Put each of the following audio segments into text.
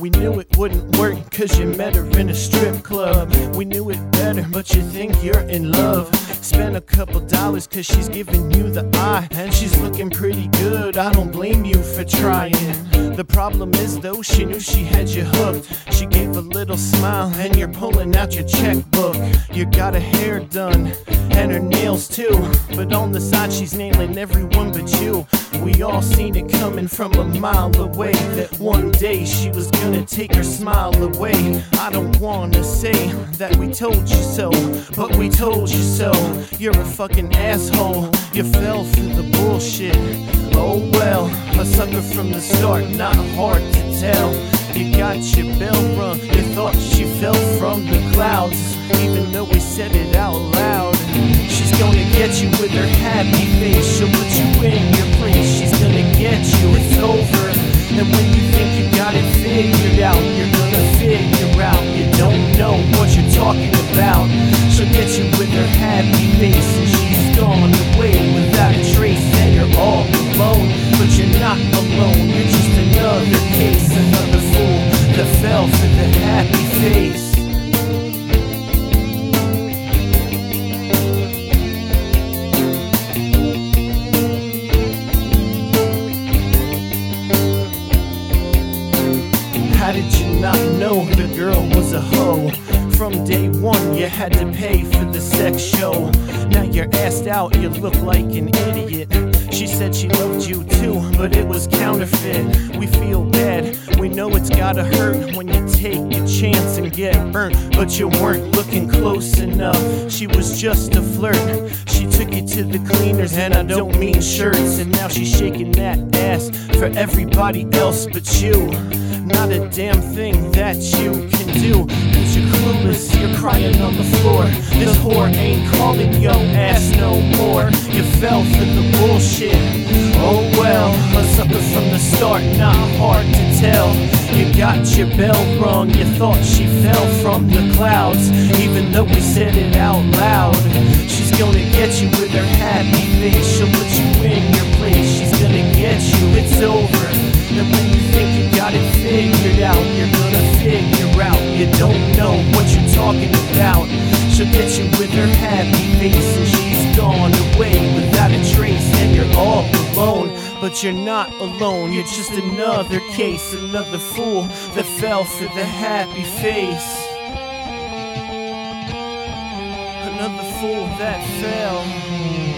We knew it wouldn't work cause you met her in a strip club. We knew it better, but you think you're in love. Spent a couple dollars cause she's giving you the eye. And she's looking pretty good, I don't blame you for trying. The problem is though, she knew she had you hooked. She gave a little smile and you're pulling out your checkbook. You got her hair done and her nails too. But on the side, she's nailing everyone but you. All seen it coming from a mile away. That one day she was gonna take her smile away. I don't wanna say that we told you so, but we told you so. You're a fucking asshole. You fell for the bullshit. Oh well, a sucker from the start, not a hard How did you not know the girl was a hoe? From day one, you had to pay for the sex show. Now you're asked out, you look like an idiot. She said she loved you too, but it was counterfeit. We feel bad, we know it's gotta hurt when you take a chance and get burnt. But you weren't looking close enough, she was just a flirt. She took you to the cleaners, and I don't mean shirts. And now she's shaking that ass for everybody else but you. Not a damn thing that you can do. Cause you're clueless, you're crying on the floor. This whore ain't calling your ass no more. You fell for the bullshit. Oh well, a sucker from the start, not hard to tell. You got your bell rung, you thought she fell from the clouds. Even though we said it out loud. She's gonna get you with her happy face. She'll put you in your place. She's gonna get you, it's over. Out, you're gonna figure out you don't know what you're talking about. She'll get you with her happy face, and she's gone away without a trace, and you're all alone. But you're not alone, you're just another case, another fool that fell for the happy face. Another fool that fell.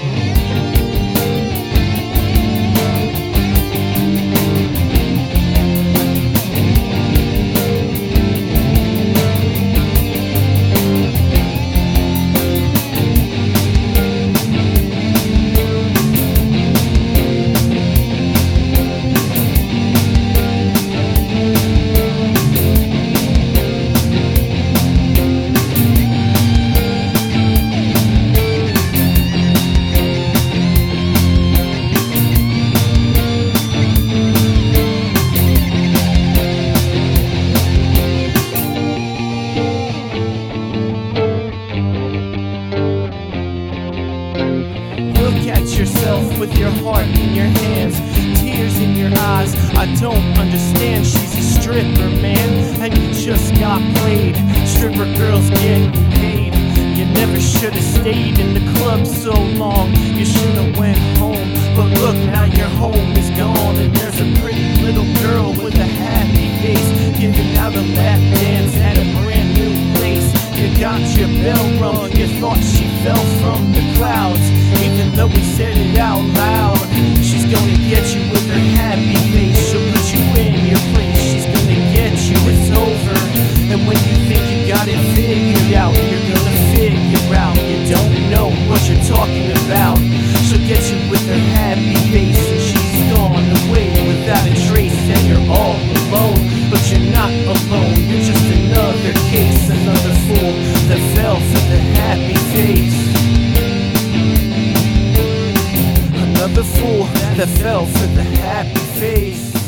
At yourself with your heart in your hands, tears in your eyes. I don't understand. She's a stripper, man, and you just got played. Stripper girls getting paid. You never should have stayed in the club so long. You should have went home. But look, now your home is gone, and there's a pretty little girl with a happy face giving out a lap dance at a brand new place. You got your bell rung. You thought she fell from the clouds, even though we said it out loud. She's gonna get you with her happy face. She'll put you in your place. She's gonna get you. It's over. And when you think you got it figured out, you're gonna figure out you don't know what you're talking about. She'll get you That fell for the happy face.